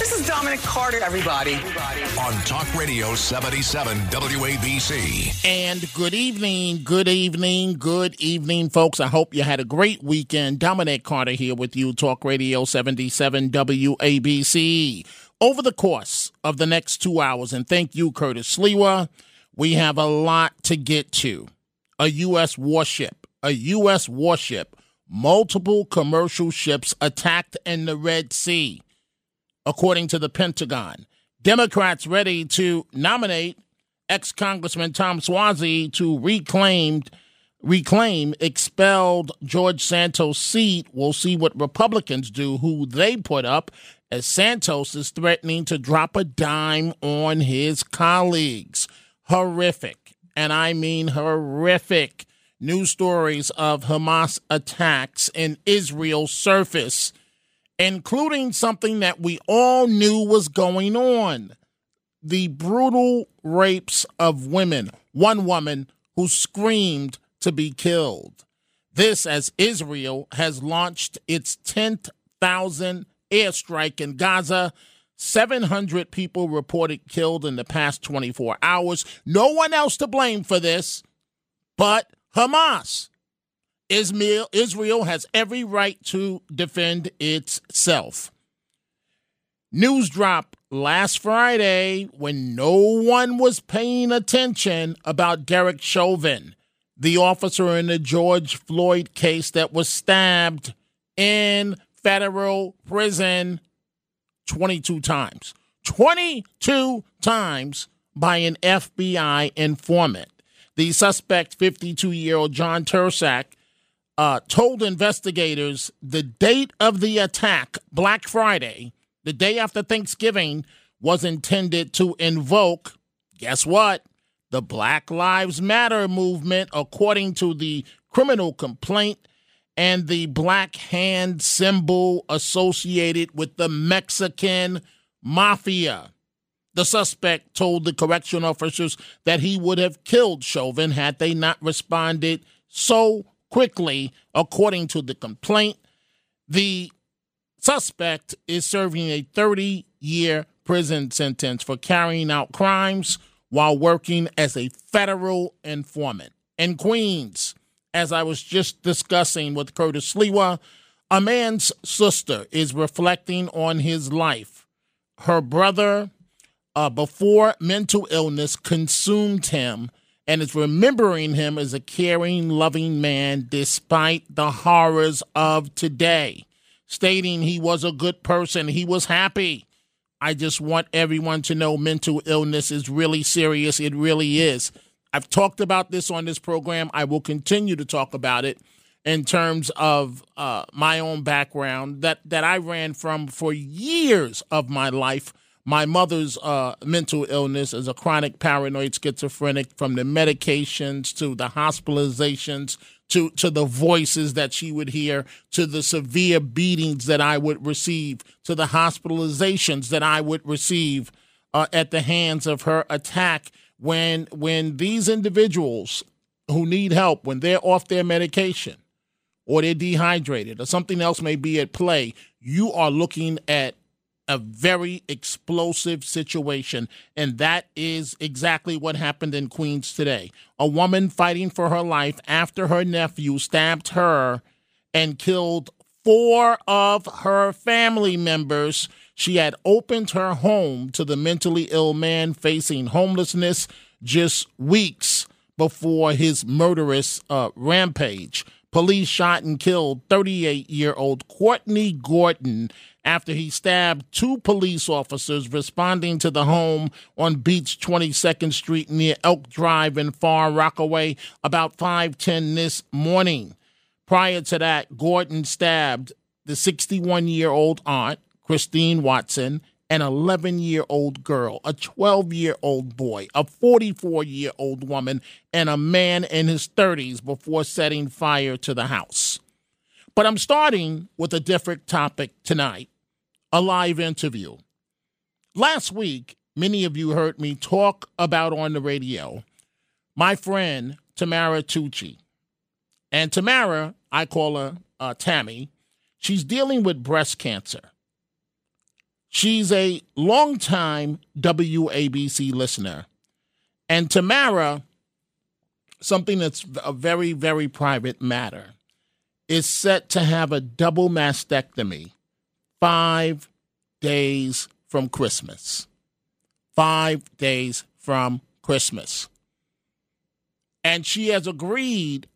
This is Dominic Carter, everybody. on Talk Radio 77 WABC. And good evening, good evening, good evening, folks. I hope you had a great weekend. Dominic Carter here with you, Talk Radio 77 WABC. Over the course of the next two hours, and thank you, Curtis Sliwa, we have a lot to get to. A U.S. warship, a U.S. warship, multiple commercial ships attacked in the Red Sea, according to the Pentagon. Democrats ready to nominate ex Congressman Tom Suozzi to reclaim reclaim expelled George Santos' seat. We'll see what Republicans do, who they put up, as Santos is threatening to drop a dime on his colleagues. Horrific, and I mean horrific. News stories of Hamas attacks in Israel surface including something that we all knew was going on the brutal rapes of women. One woman who screamed to be killed. This as Israel has launched its 10,000 airstrike in Gaza. 700 people reported killed in the past 24 hours. No one else to blame for this but Hamas. Israel, Israel has every right to defend itself. News drop last Friday when no one was paying attention about Derek Chauvin, the officer in the George Floyd case that was stabbed in federal prison 22 times. 22 times by an FBI informant. The suspect, 52 year old John Turscak, uh, told investigators the date of the attack, Black Friday, the day after Thanksgiving, was intended to invoke, guess what? The Black Lives Matter movement, according to the criminal complaint and the black hand symbol associated with the Mexican mafia. The suspect told the correction officers that he would have killed Chauvin had they not responded so quickly, according to the complaint. The suspect is serving a 30 year prison sentence for carrying out crimes while working as a federal informant. In Queens, as I was just discussing with Curtis Sliwa, a man's sister is reflecting on his life. Her brother, uh, before mental illness consumed him, and is remembering him as a caring, loving man despite the horrors of today, stating he was a good person, he was happy. I just want everyone to know mental illness is really serious. It really is. I've talked about this on this program. I will continue to talk about it in terms of uh, my own background that, that I ran from for years of my life my mother's uh, mental illness as a chronic paranoid schizophrenic, from the medications to the hospitalizations to to the voices that she would hear, to the severe beatings that I would receive, to the hospitalizations that I would receive uh, at the hands of her attack. When when these individuals who need help, when they're off their medication, or they're dehydrated, or something else may be at play, you are looking at a very explosive situation. And that is exactly what happened in Queens today. A woman fighting for her life after her nephew stabbed her and killed four of her family members. She had opened her home to the mentally ill man facing homelessness just weeks before his murderous uh, rampage. Police shot and killed 38 year old Courtney Gordon after he stabbed two police officers responding to the home on Beach 22nd Street near Elk Drive in Far Rockaway about 5:10 this morning. Prior to that, Gordon stabbed the 61-year-old aunt, Christine Watson, an 11-year-old girl, a 12-year-old boy, a 44-year-old woman, and a man in his 30s before setting fire to the house. But I'm starting with a different topic tonight a live interview. Last week, many of you heard me talk about on the radio my friend Tamara Tucci. And Tamara, I call her uh, Tammy, she's dealing with breast cancer. She's a longtime WABC listener. And Tamara, something that's a very, very private matter, is set to have a double mastectomy five days from Christmas. Five days from Christmas. And she has agreed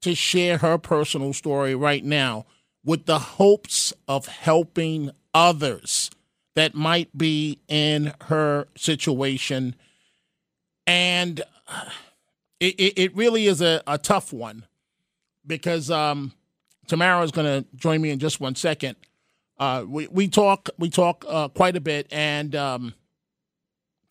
to share her personal story right now with the hopes of helping others that might be in her situation. And it, it, really is a, a tough one because um, Tamara is going to join me in just one second. Uh, we we talk we talk uh, quite a bit, and um,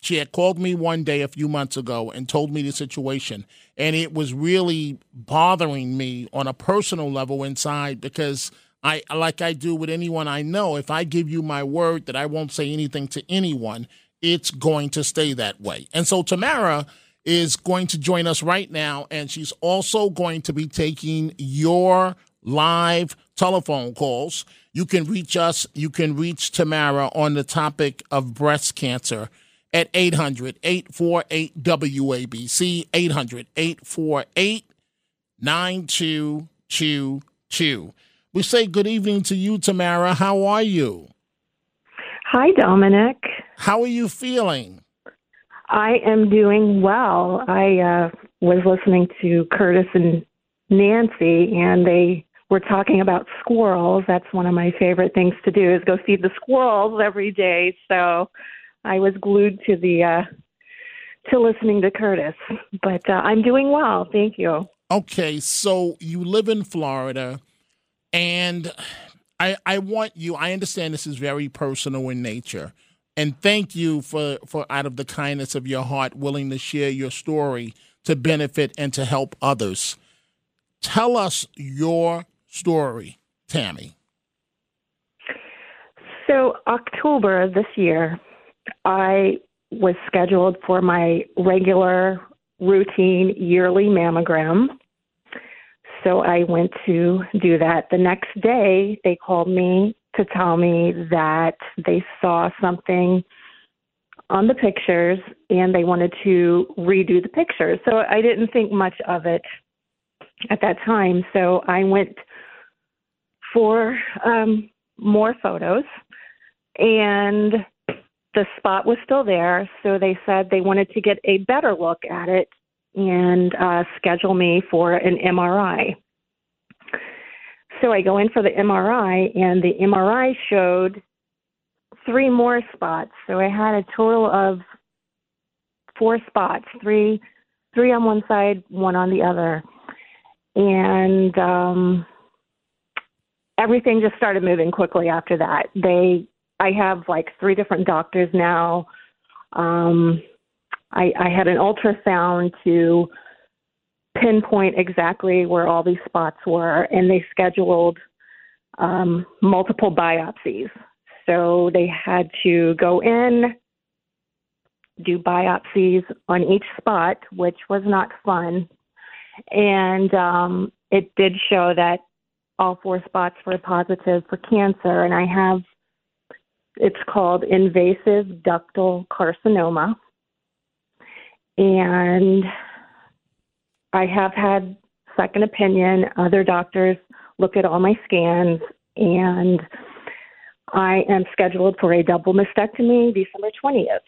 she had called me one day a few months ago and told me the situation, and it was really bothering me on a personal level inside because I like I do with anyone I know. If I give you my word that I won't say anything to anyone, it's going to stay that way. And so Tamara is going to join us right now, and she's also going to be taking your live telephone calls. You can reach us, you can reach Tamara on the topic of breast cancer at 800 848 WABC, 800 848 9222. We say good evening to you, Tamara. How are you? Hi, Dominic. How are you feeling? I am doing well. I uh, was listening to Curtis and Nancy, and they were talking about squirrels. That's one of my favorite things to do is go feed the squirrels every day. So I was glued to the uh, to listening to Curtis. But uh, I'm doing well. Thank you. Okay, so you live in Florida, and I I want you. I understand this is very personal in nature. And thank you for, for out of the kindness of your heart, willing to share your story to benefit and to help others. Tell us your story, Tammy? So, October of this year, I was scheduled for my regular routine yearly mammogram. So I went to do that. The next day, they called me to tell me that they saw something on the pictures and they wanted to redo the pictures. So I didn't think much of it at that time. So I went for um, more photos, and the spot was still there. So they said they wanted to get a better look at it and uh, schedule me for an MRI. So I go in for the MRI, and the MRI showed three more spots. So I had a total of four spots, three three on one side, one on the other. And um everything just started moving quickly after that. They, I have like three different doctors now. Um, I, I had an ultrasound to pinpoint exactly where all these spots were, and they scheduled um, multiple biopsies. So they had to go in, do biopsies on each spot, which was not fun. And um, it did show that all four spots were positive for cancer, and I have it's called invasive ductal carcinoma. And I have had second opinion. Other doctors look at all my scans, and I am scheduled for a double mastectomy December 20th.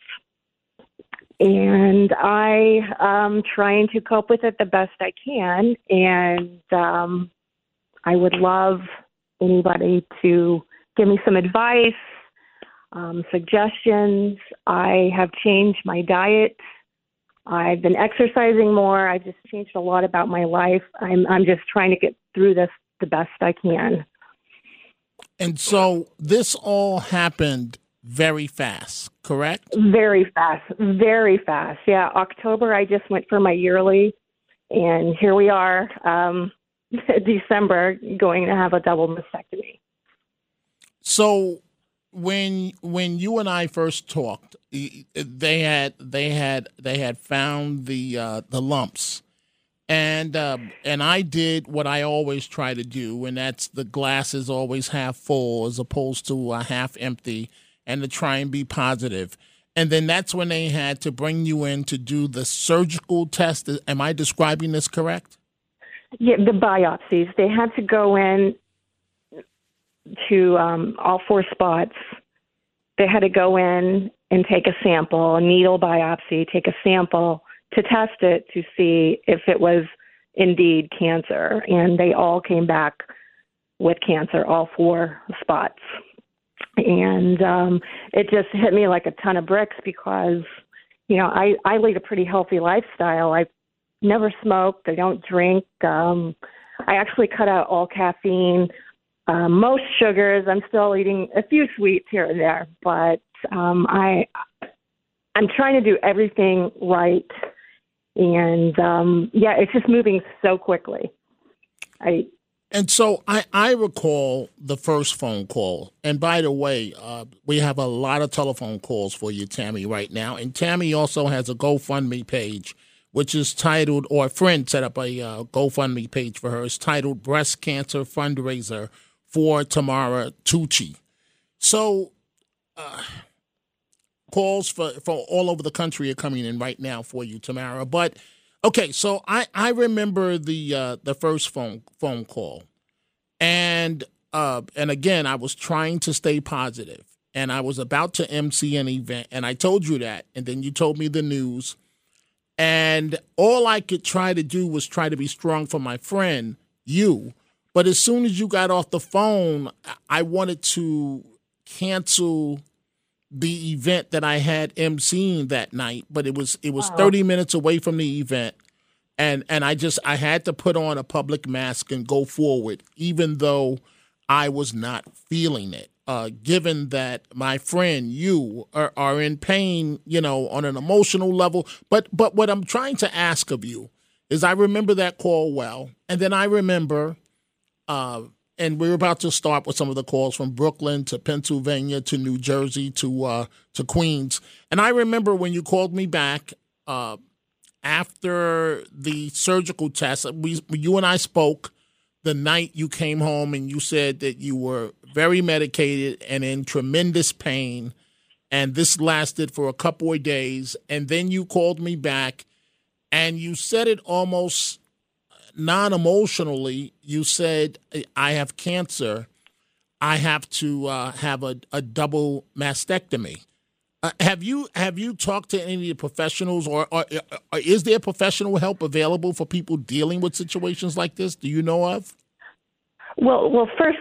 And I am trying to cope with it the best I can. And um, I would love anybody to give me some advice, um, suggestions. I have changed my diet. I've been exercising more. I've just changed a lot about my life. I'm I'm just trying to get through this the best I can. And so this all happened very fast, correct? Very fast, very fast. Yeah, October I just went for my yearly, and here we are. Um, December going to have a double mastectomy. So when when you and I first talked, they had they had they had found the uh, the lumps, and uh, and I did what I always try to do, and that's the glass is always half full as opposed to a half empty, and to try and be positive. And then that's when they had to bring you in to do the surgical test. Am I describing this correct? Yeah, the biopsies. They had to go in to um, all four spots. They had to go in and take a sample, a needle biopsy, take a sample to test it to see if it was indeed cancer. And they all came back with cancer, all four spots. And um, it just hit me like a ton of bricks because, you know, I, I lead a pretty healthy lifestyle. I never smoked, I don't drink. Um, I actually cut out all caffeine uh, most sugars. I'm still eating a few sweets here and there, but um, I I'm trying to do everything right, and um, yeah, it's just moving so quickly. I and so I, I recall the first phone call. And by the way, uh, we have a lot of telephone calls for you, Tammy, right now. And Tammy also has a GoFundMe page, which is titled, or a friend set up a uh, GoFundMe page for her. It's titled Breast Cancer Fundraiser for Tamara Tucci. So, uh, calls for, for all over the country are coming in right now for you, Tamara. But okay, so I, I remember the uh, the first phone phone call, and uh, and again I was trying to stay positive, and I was about to MC an event, and I told you that, and then you told me the news, and all I could try to do was try to be strong for my friend you but as soon as you got off the phone, I wanted to cancel the event that I had emceeing that night, but it was it was 30 minutes away from the event. And and I just I had to put on a public mask and go forward, even though I was not feeling it. Uh, given that my friend, you are, are in pain, you know, on an emotional level. But but what I'm trying to ask of you is I remember that call well. And then I remember uh, and we're about to start with some of the calls from Brooklyn to Pennsylvania to New Jersey to uh, to Queens. And I remember when you called me back uh, after the surgical test. We you and I spoke the night you came home, and you said that you were very medicated and in tremendous pain. And this lasted for a couple of days. And then you called me back and you said it almost non emotionally, you said, I have cancer. I have to uh, have a, a double mastectomy. Uh, have you have you talked to any of the professionals, or, or, or, is there professional help available for people dealing with situations like this? Do you know of? Well, well, first,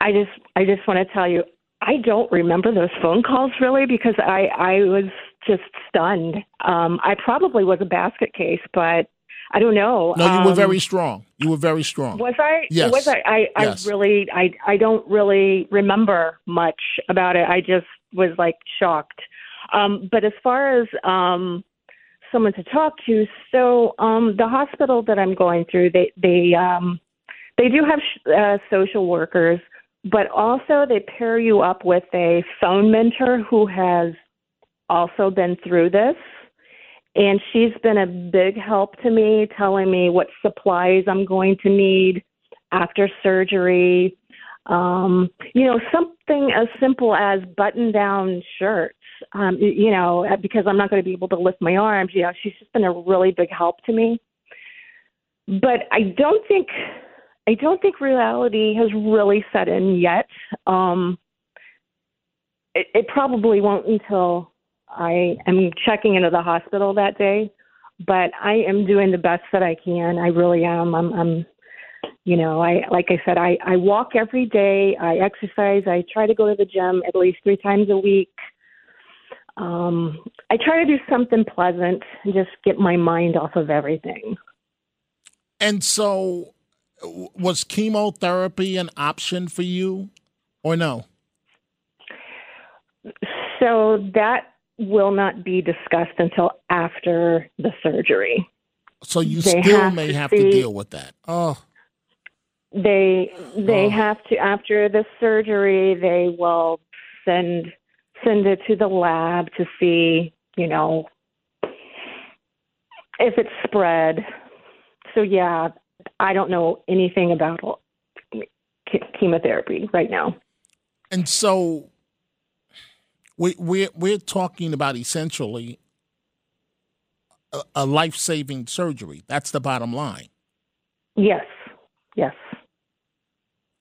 I just I just want to tell you, I don't remember those phone calls really because I I was just stunned. Um, I probably was a basket case, but I don't know. No, you were very um, strong. You were very strong. Was I? Yes. Was I? I, yes. I really, I, I don't really remember much about it. I just was like shocked. Um, but as far as um, someone to talk to, so um, the hospital that I'm going through, they they um, they do have sh- uh, social workers, but also they pair you up with a phone mentor who has also been through this and she's been a big help to me, telling me what supplies I'm going to need after surgery. Um, you know, something as simple as button down shirts, um, you know, uh, because I'm not going to be able to lift my arms. You know, she's just been a really big help to me. But I don't think. I don't think reality has really set in yet. Um, it, it probably won't until I am checking into the hospital that day, but I am doing the best that I can. I really am. I'm, I'm you know, I like I said, I I walk every day. I exercise. I try to go to the gym at least three times a week. Um, I try to do something pleasant and just get my mind off of everything. And so, was chemotherapy an option for you, or no? So that will not be discussed until after the surgery. So you they still have may to have see, to deal with that. Oh. They they Oh. have to after the surgery they will send send it to the lab to see, you know, if it's spread. So yeah, I don't know anything about chemotherapy right now. And so we we're we're talking about essentially a, a life saving surgery. That's the bottom line. Yes. Yes.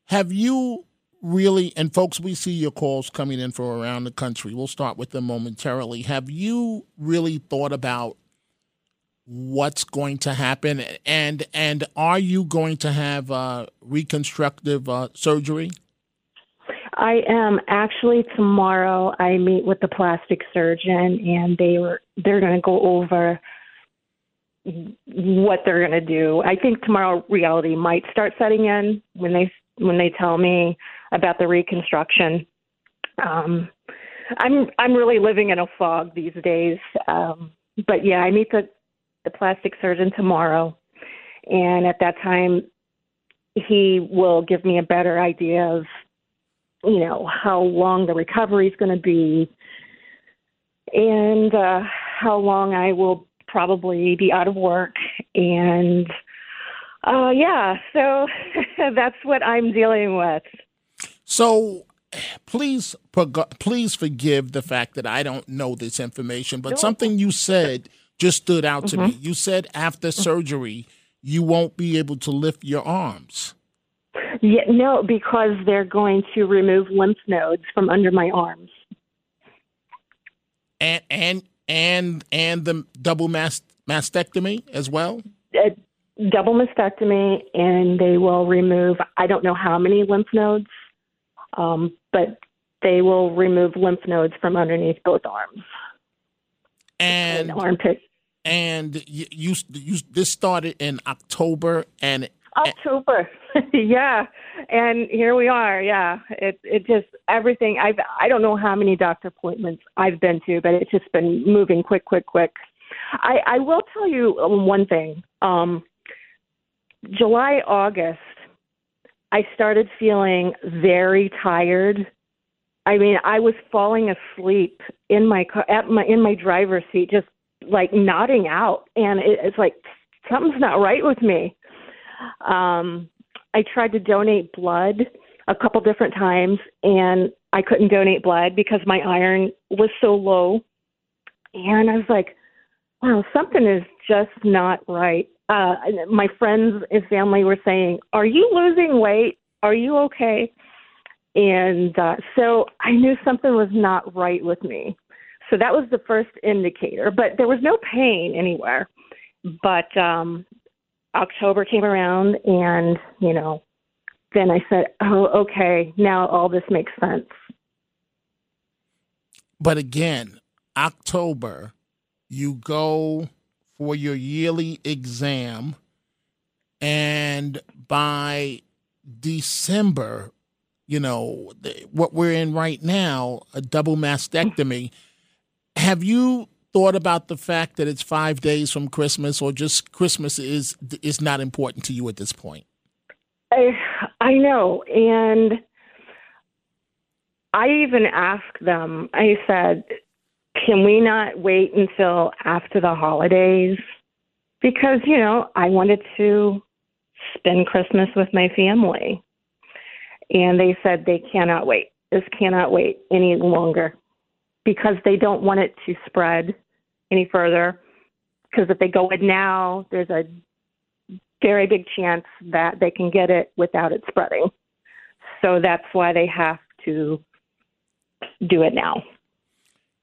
Have you really and folks we see your calls coming in from around the country. We'll start with them momentarily. Have you really thought about what's going to happen and and are you going to have uh, reconstructive uh, surgery? I am actually tomorrow. I meet with the plastic surgeon, and they were they're going to go over what they're going to do. I think tomorrow reality might start setting in when they when they tell me about the reconstruction. Um, I'm I'm really living in a fog these days. Um, but yeah, I meet the the plastic surgeon tomorrow, and at that time, he will give me a better idea of you know how long the recovery is going to be. And uh how long I will probably be out of work. And uh yeah so that's what I'm dealing with. So please please forgive the fact that I don't know this information, but something you said just stood out to me. You said after surgery you won't be able to lift your arms. Yeah no because they're going to remove lymph nodes from under my arms And and and and the double mast- mastectomy as well? a double mastectomy and they will remove I don't know how many lymph nodes um but they will remove lymph nodes from underneath both arms And and armpit and you, you you this started in October and October. yeah. And here we are. Yeah. It it just everything I've I don't know how many doctor appointments I've been to, but it's just been moving quick, quick, quick. I, I will tell you um, one thing. Um July, August, I started feeling very tired. I mean, I was falling asleep in my car at my in my driver's seat, just like nodding out, and it, it's like something's not right with me. Um, I tried to donate blood a couple different times, and I couldn't donate blood because my iron was so low. And I was like, wow, something is just not right. Uh, my friends and family were saying, Are you losing weight? Are you okay? And uh, so I knew something was not right with me. So that was the first indicator, but there was no pain anywhere. But um, October came around, and you know, then I said, "Oh, okay, now all this makes sense." But again, October, you go for your yearly exam, and by December, you know, what we're in right now, a double mastectomy. Have you thought about the fact that it's five days from Christmas, or just Christmas is is not important to you at this point? I, I know, and I even asked them. I said, "Can we not wait until after the holidays?" Because you know, I wanted to spend Christmas with my family, and they said they cannot wait. This cannot wait any longer because they don't want it to spread any further. Because if they go in now, there's a very big chance that they can get it without it spreading. So that's why they have to do it now.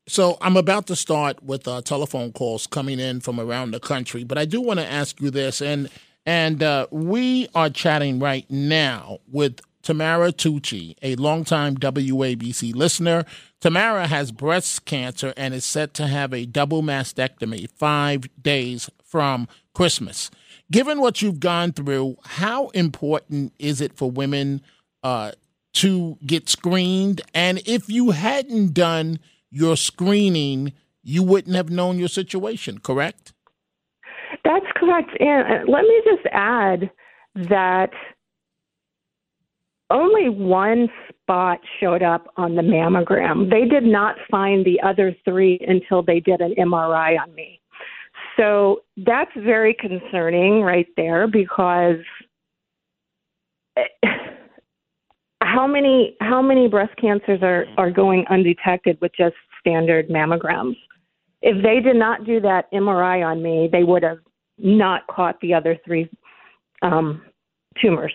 So I'm about to start with uh, telephone calls coming in from around the country, but I do want to ask you this, and and uh, we are chatting right now with Tamara Tucci, a longtime WABC listener. Tamara has breast cancer and is set to have a double mastectomy five days from Christmas. Given what you've gone through, how important is it for women uh, to get screened? And if you hadn't done your screening, you wouldn't have known your situation, correct? That's correct. And uh, let me just add that only one spot showed up on the mammogram. They did not find the other three until they did an MRI on me. So that's very concerning right there because how many how many breast cancers are are going undetected with just standard mammograms? If they did not do that MRI on me, they would have not caught the other three um, tumors.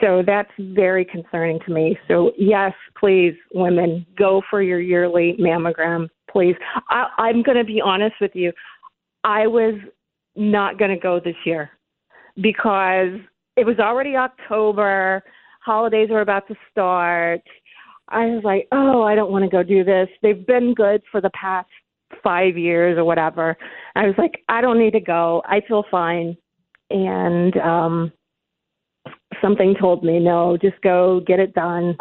So that's very concerning to me. So yes, please, women, go for your yearly mammogram, please. I, I'm going to be honest with you. I was not going to go this year because it was already October. Holidays were about to start. I was like, oh, I don't want to go do this. They've been good for the past five years or whatever. I was like, I don't need to go. I feel fine. And um something told me, no, just go get it done.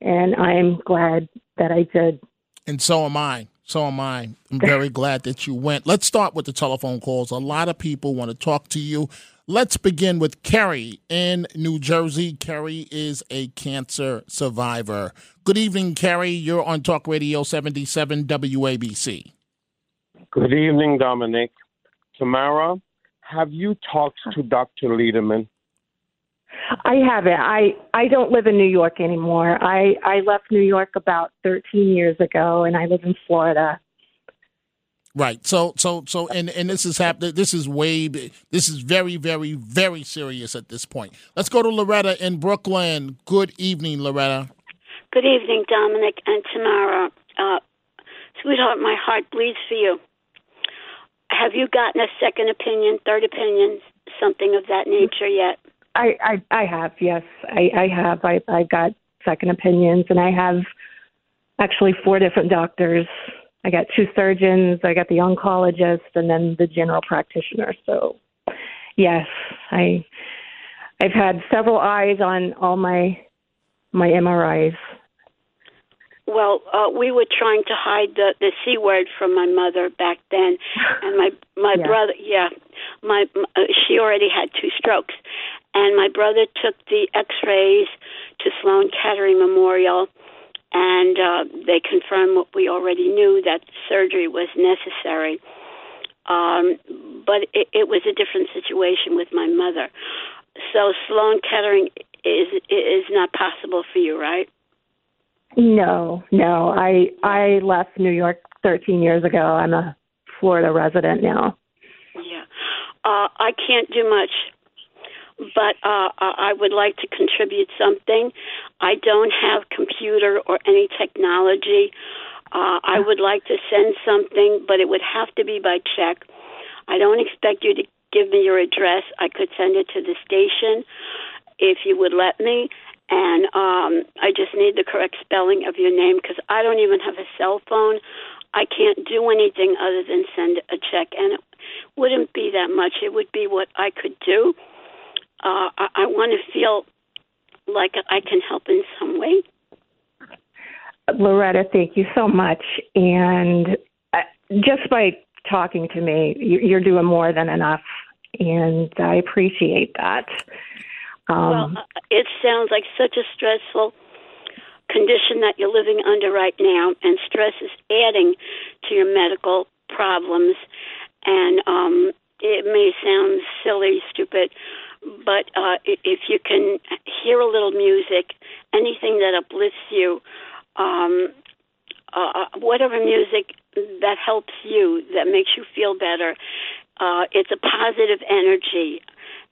And I'm glad that I did. And so am I. So am I. I'm very glad that you went. Let's start with the telephone calls. A lot of people want to talk to you. Let's begin with Kerry in New Jersey. Kerry is a cancer survivor. Good evening, Kerry. You're on Talk Radio 77 WABC. Good evening, Dominic. Tamara, have you talked to Dr. Lederman? I haven't. I I don't live in New York anymore. I I left New York about 13 years ago, and I live in Florida. Right. So so so and and this is happening. This is way. This is very very very serious at this point. Let's go to Loretta in Brooklyn. Good evening, Loretta. Good evening, Dominic and Tamara. Uh, sweetheart, my heart bleeds for you. Have you gotten a second opinion, third opinion, something of that nature yet? I, I, I have, yes, I, I have. I, I got second opinions, and I have actually four different doctors. I got two surgeons, I got the oncologist, and then the general practitioner. So, yes, I, I've had several eyes on all my my MRIs. Well, uh, we were trying to hide the the c word from my mother back then, and my my yeah. brother, yeah, my uh, she already had two strokes, and my brother took the X-rays to Sloan Kettering Memorial, and uh, they confirmed what we already knew that surgery was necessary. Um, but it, it was a different situation with my mother. So Sloan Kettering is is not possible for you, right? No, no. I I left New York 13 years ago. I'm a Florida resident now. Yeah. Uh, I can't do much, but uh, I would like to contribute something. I don't have computer or any technology. Uh, I would like to send something, but it would have to be by check. I don't expect you to give me your address. I could send it to the station if you would let me and um, I just need the correct spelling of your name because I don't even have a cell phone. I can't do anything other than send a check, and it wouldn't be that much. It would be what I could do. Uh, I, I want to feel like I can help in some way. Loretta, thank you so much. And uh, just by talking to me, you're doing more than enough, and I appreciate that. Um, well, uh, it sounds like such a stressful condition that you're living under right now, and stress is adding to your medical problems. And um, it may sound silly, stupid, but uh, if you can hear a little music, anything that uplifts you, um, uh, uh, whatever music that helps you, that makes you feel better, uh, it's a positive energy,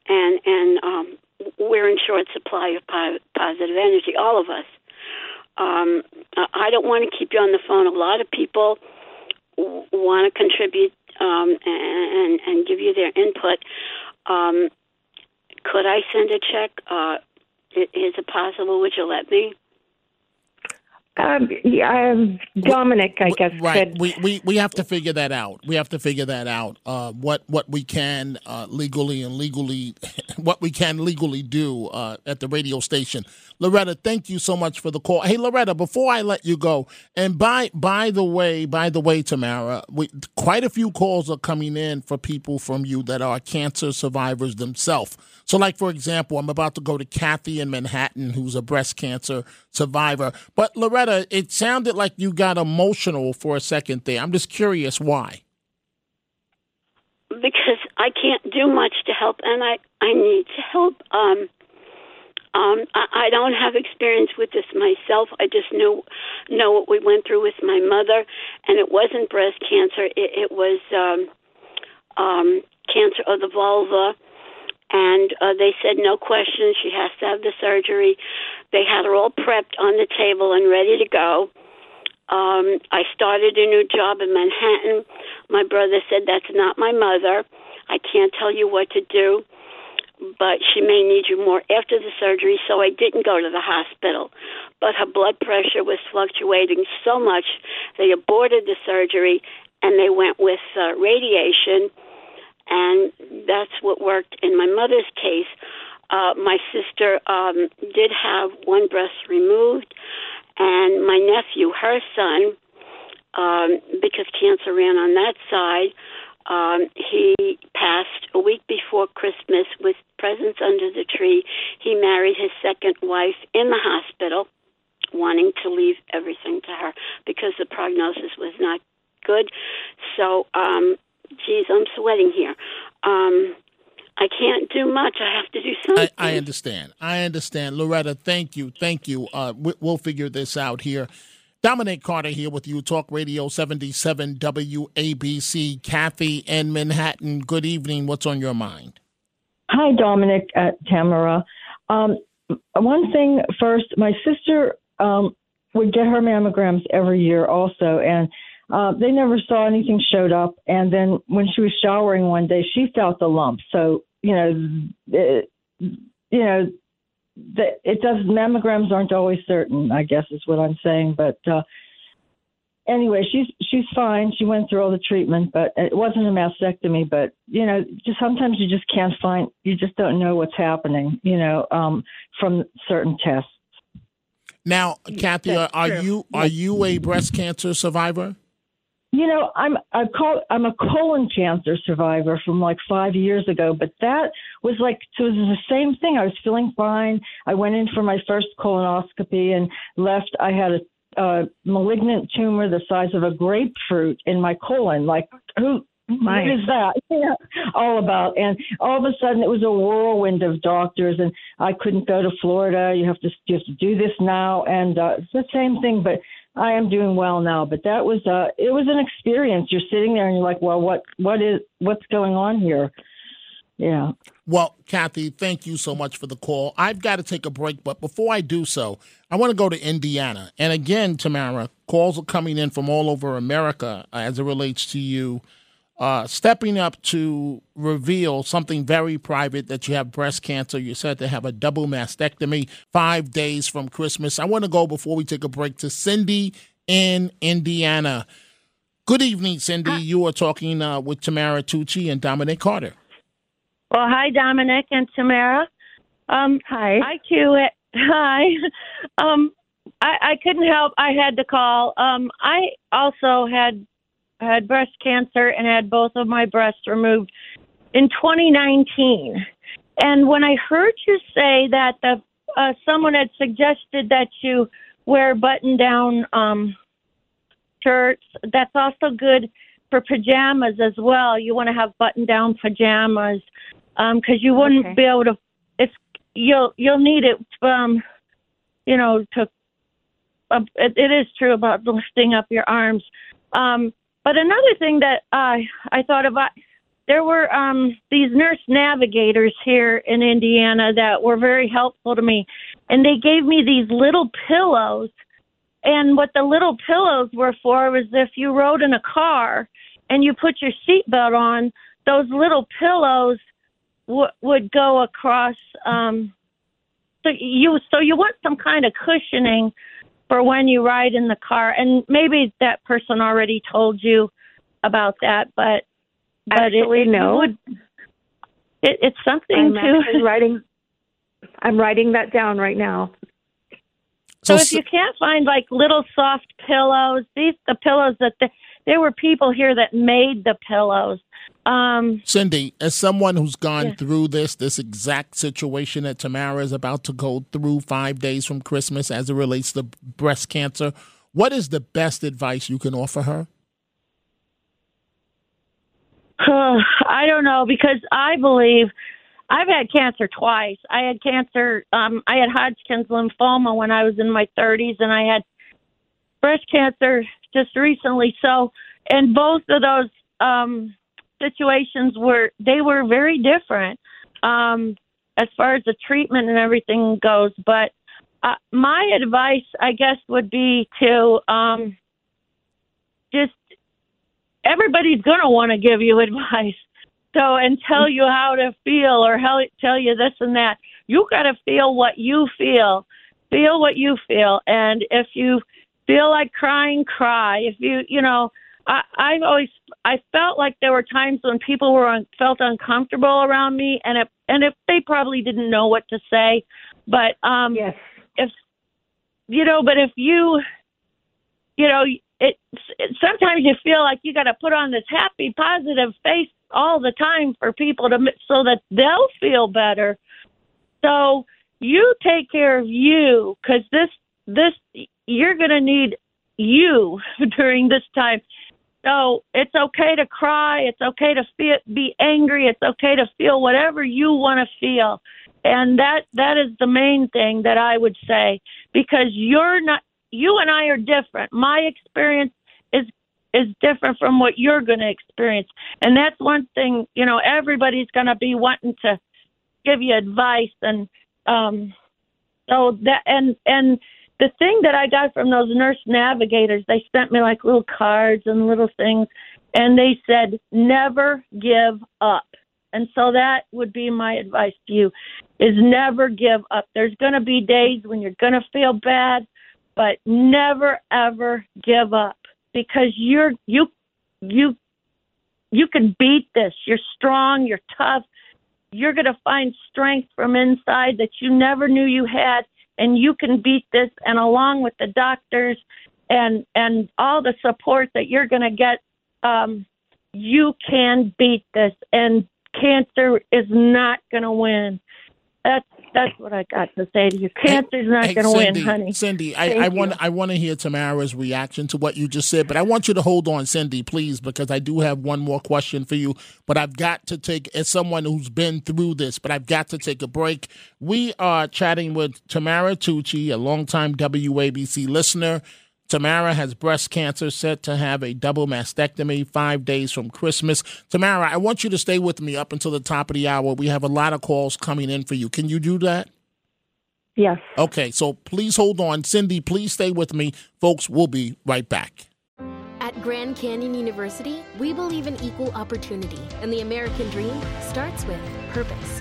and and um, we're in short supply of po- positive energy, all of us. Um, I don't want to keep you on the phone. A lot of people want to contribute um, and and give you their input. Um, could I send a check? Uh, is it possible? Would you let me? Um, yeah, um, Dominic, I guess. Right. Could, We, we we have to figure that out. We have to figure that out. Uh, what what we can uh, legally and legally, what we can legally do uh, at the radio station. Loretta, thank you so much for the call. Hey, Loretta, before I let you go, and by by the way, by the way, Tamara, we, quite a few calls are coming in for people from you that are cancer survivors themselves. So, like for example, I'm about to go to Kathy in Manhattan, who's a breast cancer survivor. But Loretta, it sounded like you got emotional for a second there. I'm just curious why. Because I can't do much to help, and I I need to help. Um, um, I, I don't have experience with this myself. I just know know what we went through with my mother, and it wasn't breast cancer. It, it was um, um, cancer of the vulva, and uh, they said no questions. She has to have the surgery. They had her all prepped on the table and ready to go. Um, I started a new job in Manhattan. My brother said that's not my mother. I can't tell you what to do but she may need you more after the surgery, so I didn't go to the hospital. But her blood pressure was fluctuating so much, they aborted the surgery and they went with uh, radiation, and that's what worked in my mother's case. Uh, my sister um, did have one breast removed, and my nephew, her son, um, because cancer ran on that side, um, he passed a week before Christmas with presents under the tree. He married his second wife in the hospital, wanting to leave everything to her because the prognosis was not good. So, um, geez, I'm sweating here. Um, I can't do much. I have to do something. I, I understand. I understand. Loretta, thank you. Thank you. Uh, we, we'll figure this out here. Dominic Carter here with you, Talk Radio 77 WABC. Kathy in Manhattan, good evening. What's on your mind? Hi, Dominic, uh, Tamara. Um, one thing first, my sister um, would get her mammograms every year also, and uh, they never saw anything showed up. And then when she was showering one day, she felt the lump. So, you know, it, you know, that it does mammograms aren't always certain i guess is what i'm saying. But uh anyway she's she's fine. She went through all the treatment but it wasn't a mastectomy. But you know just sometimes you just can't find you just don't know what's happening you know um from certain tests. Now kathy are, are you are you a breast cancer survivor you know, I'm I call I'm a colon cancer survivor from like five years ago, but that was like so it was the same thing. I was feeling fine. I went in for my first colonoscopy and left. I had a, a malignant tumor the size of a grapefruit in my colon. Like who My. what is that yeah, all about? And all of a sudden, it was a whirlwind of doctors, and I couldn't go to Florida. You have to you have to do this now, and uh, it's the same thing. But I am doing well now. But that was uh, it was an experience. You're sitting there, and you're like, well, what what is what's going on here? Yeah. Well, Kathy, thank you so much for the call. I've got to take a break, but before I do so, I want to go to Indiana. And again, Tamara, calls are coming in from all over America as it relates to you uh, stepping up to reveal something very private that you have breast cancer. You said to have a double mastectomy five days from Christmas. I want to go before we take a break to Cindy in Indiana. Good evening, Cindy. You are talking uh, with Tamara Tucci and Dominic Carter. Well, hi, Dominic and Tamara. Um, Hi. I too. Hi. Um, I, I couldn't help. I had to call. Um, I also had had breast cancer and had both of my breasts removed in 2019. And when I heard you say that the uh, someone had suggested that you wear button-down um, shirts, that's also good for pajamas as well. You want to have button-down pajamas because you wouldn't Okay. be able to. It's you'll you'll need it. Um, you know to. Uh, it, it is true about lifting up your arms. Um, but another thing that I I thought about, there were um, these nurse navigators here in Indiana that were very helpful to me, and they gave me these little pillows. And what the little pillows were for was if you rode in a car and you put your seatbelt on, those little pillows w- would go across. Um, so you so you want some kind of cushioning for when you ride in the car. And maybe that person already told you about that, but but Actually, it, it no. would, it, it's something I'm to actually writing. I'm writing that down right now. So, if you can't find like little soft pillows, these the pillows that the, there were people here that made the pillows. Um, Cindy, as someone who's gone Yeah. through this, this exact situation that Tamara is about to go through five days from Christmas as it relates to breast cancer, what is the best advice you can offer her? I don't know because I believe I've had cancer twice. I had cancer. Um, I had Hodgkin's lymphoma when I was in my 30s, and I had breast cancer just recently. So, and both of those um, situations were they were very different um, as far as the treatment and everything goes. But uh, my advice, I guess, would be to um, just everybody's going to want to give you advice. So, and tell you how to feel or how, tell you this and that. You got to feel what you feel. Feel what you feel. And if you feel like crying, cry. If you, you know, I, I've always, I felt like there were times when people were un, felt uncomfortable around me, and if, and if they probably didn't know what to say, but um, yes, if you know, but if you, you know, it, it sometimes you feel like you got to put on this happy, positive face all the time for people to so that they'll feel better. So you take care of you because this this you're going to need you during this time. So it's okay to cry. It's okay to feel, be angry. It's okay to feel whatever you want to feel, and that that is the main thing that I would say because you're not. You and I are different. My experience is is different from what you're going to experience, and that's one thing. You know, everybody's going to be wanting to give you advice, and um, so that and and the thing that I got from those nurse navigators, they sent me like little cards and little things, and they said, never give up. And so that would be my advice to you is never give up. There's going to be days when you're going to feel bad, but never ever give up because you're you you you can beat this. You're strong, you're tough. You're going to find strength from inside that you never knew you had and you can beat this and along with the doctors and and all the support that you're going to get um you can beat this and cancer is not going to win. That's that's what I got to say to you. Cancer's not Hey, going to win, honey. Cindy, I, Thank I want I want to hear Tamara's reaction to what you just said, but I want you to hold on, Cindy, please, because I do have one more question for you. But I've got to take, as someone who's been through this, but I've got to take a break. We are chatting with Tamara Tucci, a longtime WABC listener. Tamara has breast cancer, set to have a double mastectomy five days from Christmas. Tamara, I want you to stay with me up until the top of the hour. We have a lot of calls coming in for you. Can you do that? Yes. Okay, so please hold on. Cindy, please stay with me. Folks, we'll be right back. At Grand Canyon University, we believe in equal opportunity, and the American dream starts with purpose.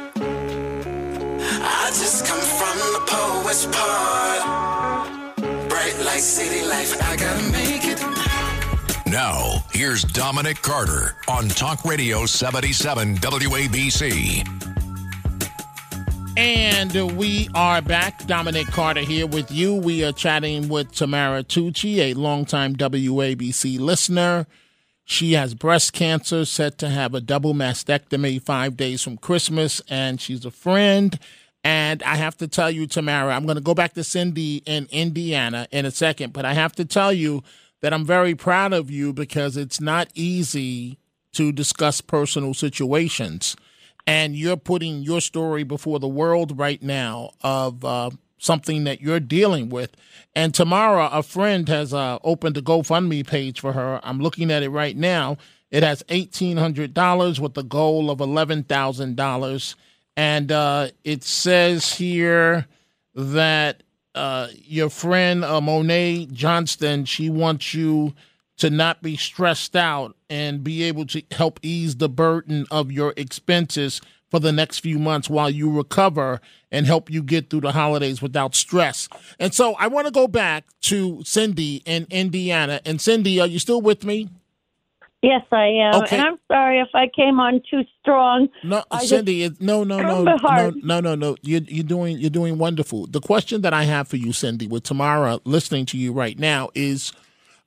I just come from the poet's part. Bright light city life, I gotta make it. Now, here's Dominic Carter on Talk Radio 77 WABC. And we are back. Dominic Carter here with you. We are chatting with Tamara Tucci, a longtime WABC listener. She has breast cancer, set to have a double mastectomy five days from Christmas, and she's a friend. And I have to tell you, Tamara, I'm going to go back to Cindy in Indiana in a second, but I have to tell you that I'm very proud of you because it's not easy to discuss personal situations and you're putting your story before the world right now of uh, something that you're dealing with. And Tamara, a friend, has uh, opened a GoFundMe page for her. I'm looking at it right now. It has $1,800 with the goal of $11,000. And uh, it says here that uh, your friend uh, Monet Johnston, she wants you to not be stressed out and be able to help ease the burden of your expenses for the next few months while you recover and help you get through the holidays without stress. And so I want to go back to Cindy in Indiana. And Cindy, are you still with me? Yes, I am. Okay. And I'm sorry if I came on too strong. No, I Cindy, it, no, no, no, no, no, no, no. You're, you're doing you're doing wonderful. The question that I have for you, Cindy, with Tamara listening to you right now is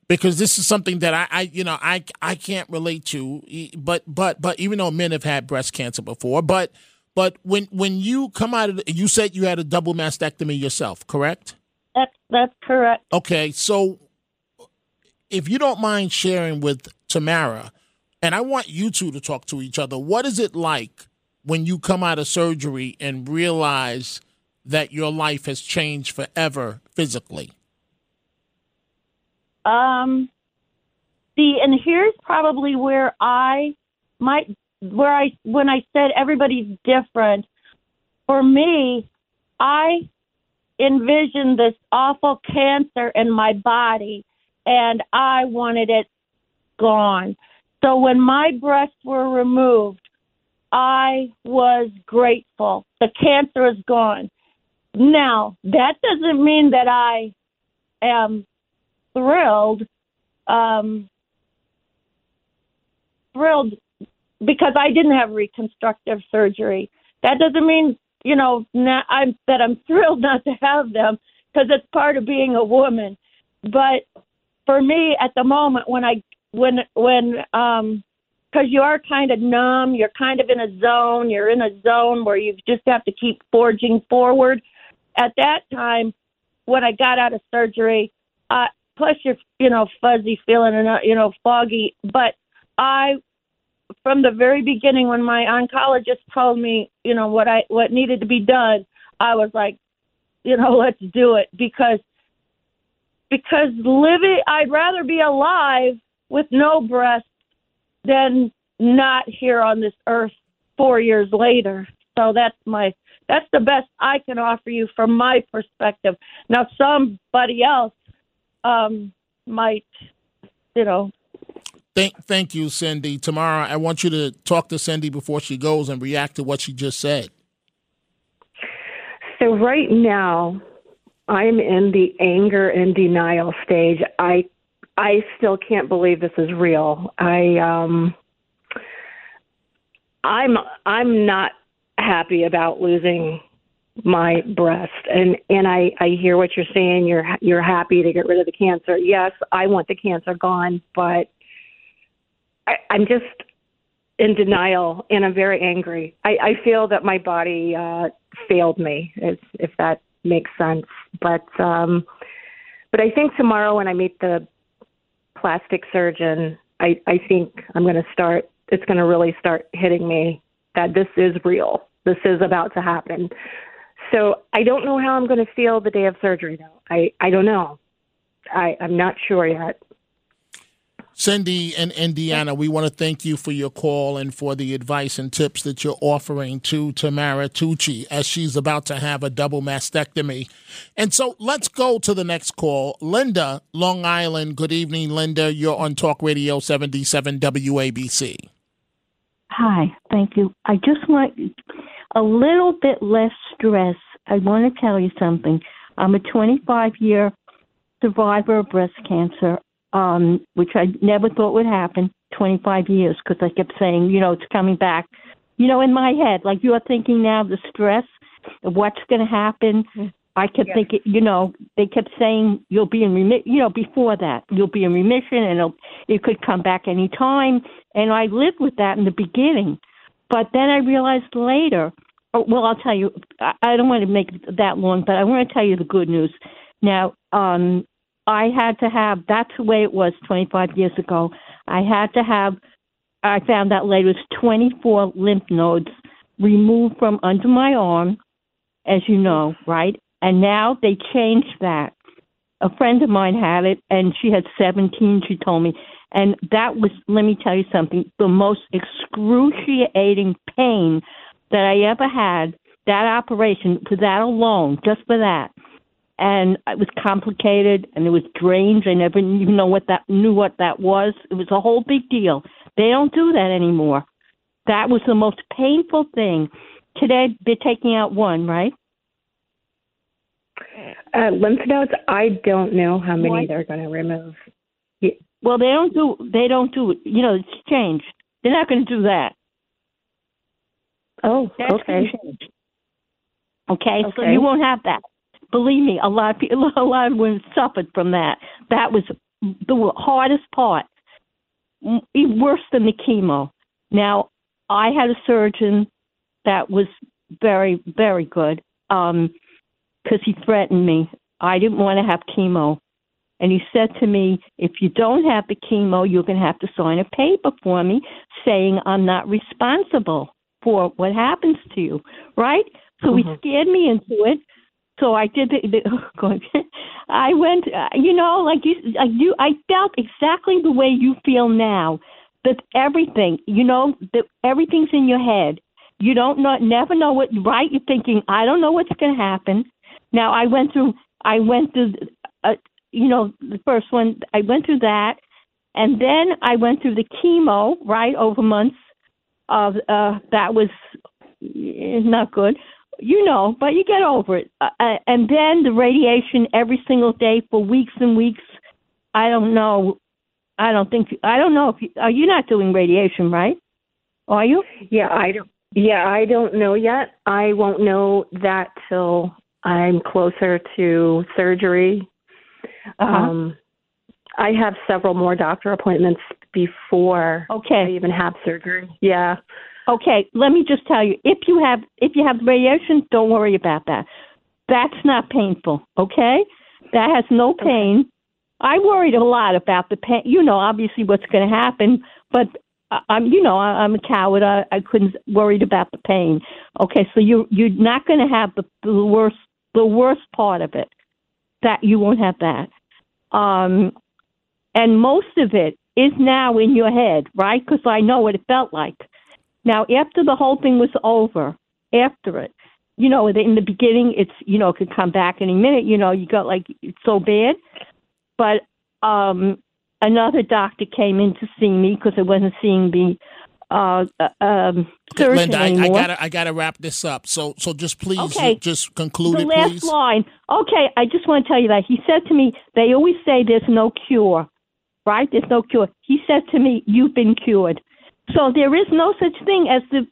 because this is something that I, I you know, I I can't relate to. But but but even though men have had breast cancer before, but but when when you come out of you said you had a double mastectomy yourself, correct? That's that's correct. Okay, so if you don't mind sharing with Tamara, and I want you two to talk to each other, what is it like when you come out of surgery and realize that your life has changed forever physically? Um, see, and here's probably where I might, where I, when I said everybody's different, for me, I envisioned this awful cancer in my body and I wanted it gone. So when my breasts were removed, I was grateful. The cancer is gone. Now, that doesn't mean that I am thrilled um thrilled because I didn't have reconstructive surgery. That doesn't mean, you know, not, I'm that I'm thrilled not to have them because it's part of being a woman. But for me at the moment when I when when um because you are kind of numb, you're kind of in a zone, you're in a zone where you just have to keep forging forward. At that time, when I got out of surgery, uh, plus you're you know fuzzy feeling and uh, you know foggy, but I from the very beginning when my oncologist told me you know what I what needed to be done, I was like, you know, let's do it because because living I'd rather be alive with no breast than not here on this earth 4 years later. So that's my that's the best I can offer you from my perspective. Now somebody else um might you know Thank, thank you, Cindy. Tamara, I want you to talk to Cindy before she goes and react to what she just said. So right now, I'm in the anger and denial stage. I I still can't believe this is real. I um I'm I'm not happy about losing my breast and and I I hear what you're saying you're you're happy to get rid of the cancer. Yes, I want the cancer gone, but I I'm just in denial and I'm very angry. I I feel that my body uh failed me if if that makes sense. But um but I think tomorrow when I meet the plastic surgeon, I I think I'm going to start it's going to really start hitting me that this is real. This is about to happen. So I don't know how I'm going to feel the day of surgery though. I I don't know. I I'm not sure yet. Cindy in Indiana, we want to thank you for your call and for the advice and tips that you're offering to Tamara Tucci as she's about to have a double mastectomy. And so let's go to the next call. Linda, Long Island. Good evening, Linda. You're on Talk Radio 77 WABC. Hi, thank you. I just want a little bit less stress. I want to tell you something. I'm a 25 year survivor of breast cancer, um, which I never thought would happen. 25 years because I kept saying, you know, it's coming back. You know, in my head, like you're thinking now, the stress of what's going to happen. I kept Yeah. thinking, you know, they kept saying you'll be in remission. You know, before that, you'll be in remission, and it'll, it could come back any time. And I lived with that in the beginning, but then I realized later. Oh, well, I'll tell you. I, I don't want to make it that long, but I want to tell you the good news. Now, um, I had to have. That's the way it was 25 years ago. I had to have. I found out later it was 24 lymph nodes removed from under my arm, as you know, right? and now they changed that. A friend of mine had it, and she had 17. She told me, and that was, let me tell you something, the most excruciating pain that I ever had. That operation, for that alone, just for that, and it was complicated, and it was drains. I never even know what that knew what that was. It was a whole big deal. They don't do that anymore. That was the most painful thing. Today they're taking out one, right? Uh, lymph nodes, I don't know how many What? they're going to remove. Well, they don't do. They don't do. it. You know, it's changed. They're not going to do that. Oh, That's okay. changed. Okay, so you won't have that. Believe me, a lot of people, a lot of women suffered from that. That was the hardest part, even worse than the chemo. Now, I had a surgeon that was very, very good um, because he threatened me. I didn't want to have chemo. And he said to me, if you don't have the chemo, you're going to have to sign a paper for me saying I'm not responsible for what happens to you, right? So he mm-hmm. scared me into it. So I did the, the oh God, I went, uh, you know, like you, I you, I felt exactly the way you feel now. That everything, you know, that everything's in your head. You don't know, never know what, right? You're thinking, I don't know what's going to happen. Now I went through, I went through, uh, you know, the first one. I went through that, and then I went through the chemo, right, over months. Of uh, that was eh, not good, you know, but you get over it. Uh, uh, and then the radiation every single day for weeks and weeks. I don't know. I don't think. I don't know if you, are you not doing radiation, right? Are you? Yeah, I don't. Yeah, I don't know yet. I won't know that till I'm closer to surgery. Uh-huh. Um, I have several more doctor appointments before okay. I even have surgery. Yeah. Okay, let me just tell you, if you have if you have radiation, don't worry about that. That's not painful, okay? That has no pain. I worried a lot about the pain. You know, obviously what's going to happen, but I'm, you know, I'm a coward. I, I couldn't worried about the pain. Okay, so you you're not going to have the, the worst the worst part of it. That you won't have that. Um, and most of it is now in your head, right? Because I know what it felt like. Now, after the whole thing was over, after it, you know, in the beginning, it's you know, it could come back any minute. You know, you got like it's so bad, but um, another doctor came in to see me because I wasn't seeing the uh, uh, um, surgeon Linda, I, I gotta I gotta wrap this up. So so just please Okay. just conclude the it, last please. line. Okay, I just want to tell you that he said to me, "They always say there's no cure, right? There's no cure." He said to me, "You've been cured." So there is no such thing as the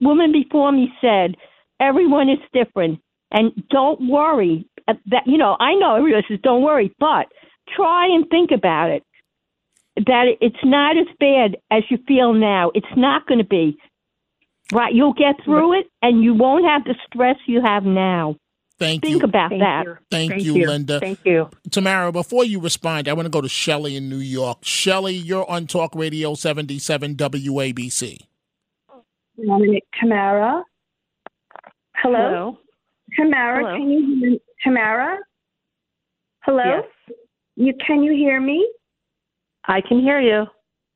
woman before me said. Everyone is different, and don't worry. That you know, I know everyone says don't worry, but try and think about it. That it's not as bad as you feel now. It's not going to be. Right, you'll get through it, and you won't have the stress you have now. Thank Think you. about that. Thank, you, Linda. Thank you. Tamara, before you respond, I want to go to Shelley in New York. Shelley, you're on Talk Radio 77 WABC. Dominic Tamara. Hello? Hello. Tamara, Hello. can you hear Tamara? Hello? Yes. You can you hear me? I can hear you.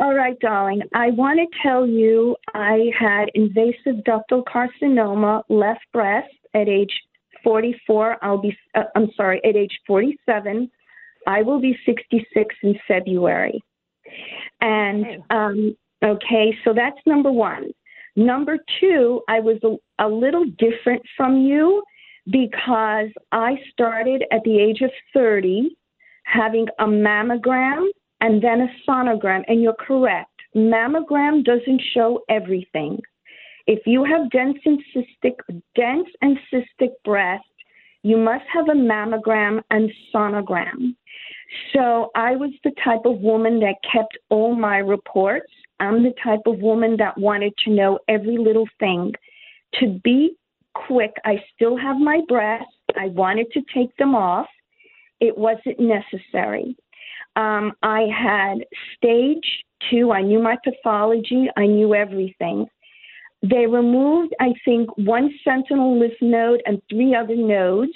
All right, darling. I want to tell you I had invasive ductal carcinoma, left breast, at age 44. I'll be, uh, I'm sorry, at age 47. I will be 66 in February. And, um, okay, so that's number one. Number two, I was a, a little different from you because I started at the age of 30 having a mammogram and then a sonogram. And you're correct. Mammogram doesn't show everything. If you have dense and cystic, dense and cystic breast, you must have a mammogram and sonogram. So I was the type of woman that kept all my reports. I'm the type of woman that wanted to know every little thing. To be quick, I still have my breasts. I wanted to take them off. It wasn't necessary. Um, I had stage two. I knew my pathology. I knew everything. They removed, I think, one sentinel lymph node and three other nodes.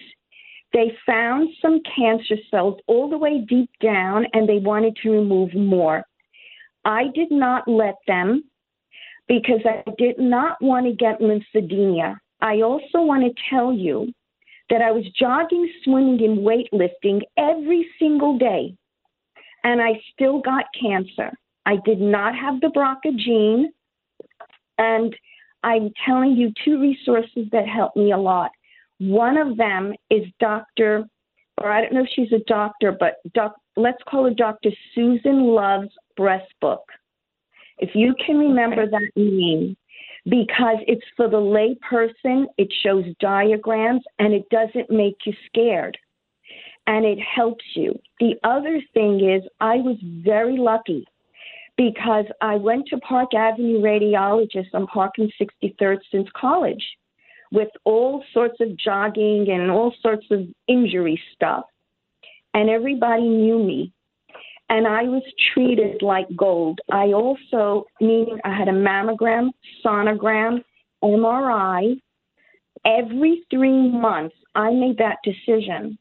They found some cancer cells all the way deep down and they wanted to remove more. I did not let them because I did not want to get lymphedema. I also want to tell you that I was jogging, swimming, and weightlifting every single day, and I still got cancer. I did not have the BRCA gene, and I'm telling you two resources that helped me a lot. One of them is Dr. or I don't know if she's a doctor, but doc, let's call her Dr. Susan Love's breast book. If you can remember that name, because it's for the lay person, it shows diagrams and it doesn't make you scared. And it helps you. The other thing is, I was very lucky because I went to Park Avenue Radiologist on Park and 63rd since college with all sorts of jogging and all sorts of injury stuff. And everybody knew me. And I was treated like gold. I also, meaning I had a mammogram, sonogram, MRI. Every three months, I made that decision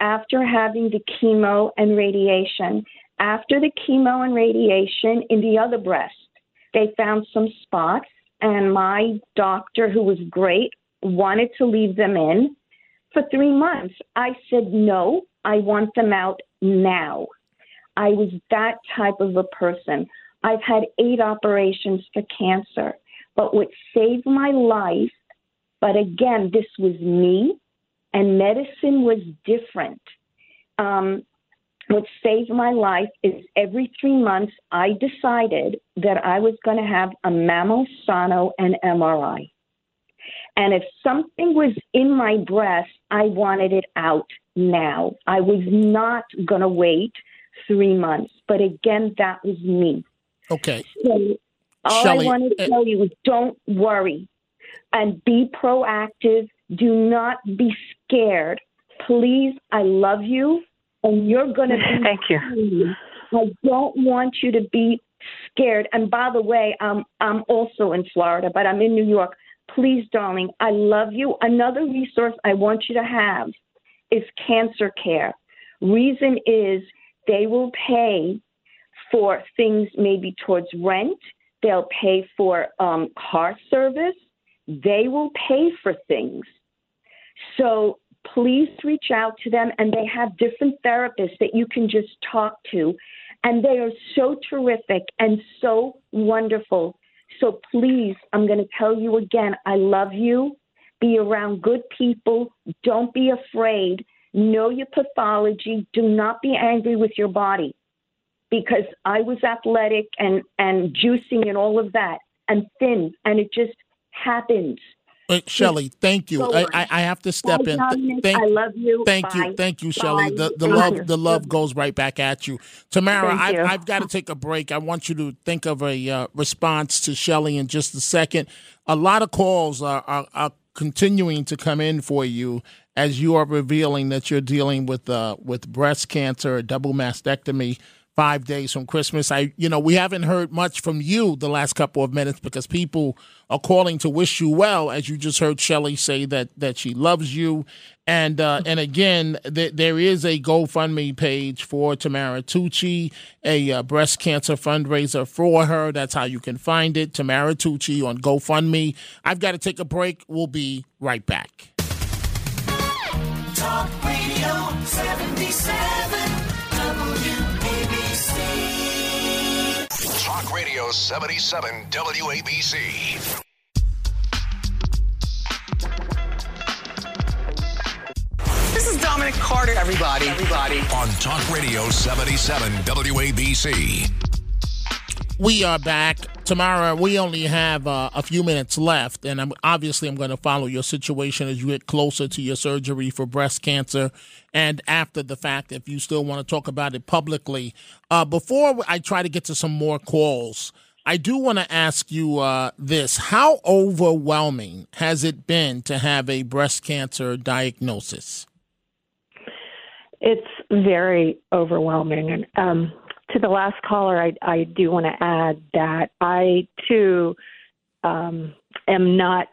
after having the chemo and radiation. After the chemo and radiation in the other breast, they found some spots, and my doctor, who was great, wanted to leave them in for three months. I said, no, I want them out now. I was that type of a person. I've had eight operations for cancer, but what saved my life, but again, this was me, and medicine was different. Um, what saved my life is every three months I decided that I was going to have a mammo, sono, and MRI. And if something was in my breast, I wanted it out now. I was not going to wait three months. But again, that was me. Okay. So all Shelley, I want to uh, tell you is don't worry and be proactive. Do not be scared. Please, I love you, and you're going to be. Thank you. I don't want you to be scared. And by the way, I'm I'm also in Florida, but I'm in New York. Please, darling, I love you. Another resource I want you to have is cancer care. Reason is they will pay for things maybe towards rent. They'll pay for um, car service. They will pay for things. So please reach out to them, and they have different therapists that you can just talk to. And they are so terrific and so wonderful. So please, I'm going to tell you again I love you. Be around good people. Don't be afraid. Know your pathology. Do not be angry with your body because I was athletic and, and juicing and all of that and thin, and it just happens. Uh, Shelley, thank you. I. I, I have to step Bye, in. Dominic. Thank, I love you. Thank Bye. you. Thank you, Shelley. Bye. The the love the love goes right back at you. Tamara, I I've got to take a break. I want you to think of a uh, response to Shelly in just a second. A lot of calls are, are, are continuing to come in for you as you are revealing that you're dealing with uh, with breast cancer, double mastectomy, five days from Christmas. I, you know, we haven't heard much from you the last couple of minutes because people are calling to wish you well, as you just heard Shelley say that that she loves you, and uh, and again, th- there is a GoFundMe page for Tamara Tucci, a uh, breast cancer fundraiser for her. That's how you can find it, Tamara Tucci on GoFundMe. I've got to take a break. We'll be right back. Talk Radio 77 Radio 77 WABC. This is Dominic Carter, everybody. Everybody. On Talk Radio 77 WABC. We are back. Tamara, we only have uh, a few minutes left, and I'm obviously I'm going to follow your situation as you get closer to your surgery for breast cancer, and after the fact, if you still want to talk about it publicly. Uh, before I try to get to some more calls, I do want to ask you uh, this: How overwhelming has it been to have a breast cancer diagnosis? It's very overwhelming. And um, to the last caller, I, I do want to add that I too um, am not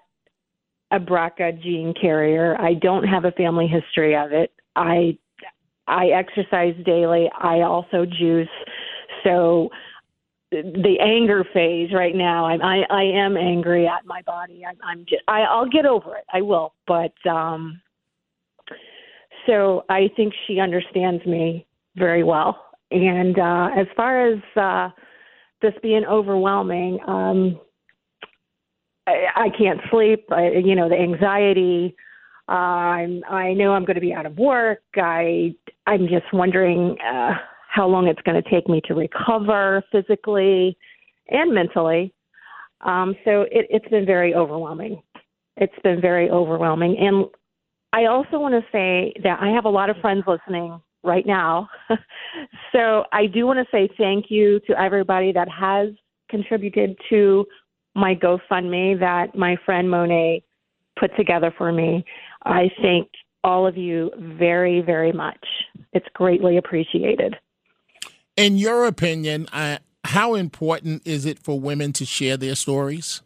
a BRCA gene carrier. I don't have a family history of it. I I exercise daily. I also juice. So the anger phase right now, I'm, I I am angry at my body. I, I'm just I, I'll get over it. I will. But um, so I think she understands me very well. And uh, as far as uh, this being overwhelming, um, I, I can't sleep. I, you know, the anxiety. Uh, I'm, I know I'm going to be out of work. I, I'm just wondering uh, how long it's going to take me to recover physically and mentally. Um, so it, it's been very overwhelming. It's been very overwhelming. And I also want to say that I have a lot of friends listening right now. so I do want to say thank you to everybody that has contributed to my GoFundMe that my friend Monet put together for me. I thank all of you very, very much. It's greatly appreciated. In your opinion, uh, how important is it for women to share their stories?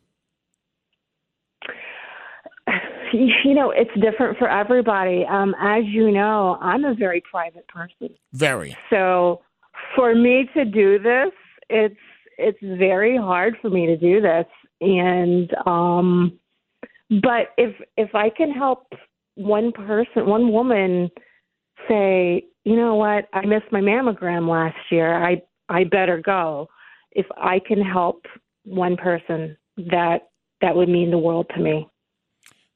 you know, it's different for everybody. Um, as you know, I'm a very private person. Very. So for me to do this, it's it's very hard for me to do this. And um but if if I can help one person, one woman say, you know what, I missed my mammogram last year. I I better go. If I can help one person, that that would mean the world to me.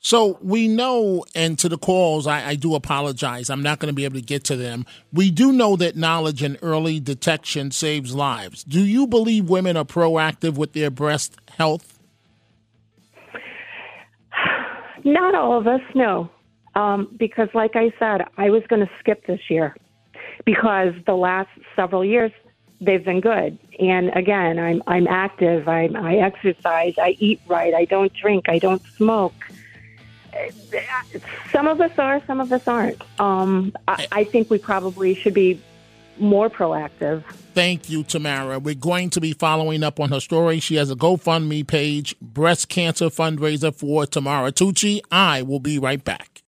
So we know, and to the calls, I, I do apologize. I'm not going to be able to get to them. We do know that knowledge and early detection saves lives. Do you believe women are proactive with their breast health? Not all of us, no. Um, because, like I said, I was going to skip this year because the last several years they've been good. And again, I'm I'm active. I I exercise. I eat right. I don't drink. I don't smoke some of us are, some of us aren't. Um, I, I think we probably should be more proactive. Thank you, Tamara. We're going to be following up on her story. She has a GoFundMe page, breast cancer fundraiser for Tamara Tucci. I will be right back.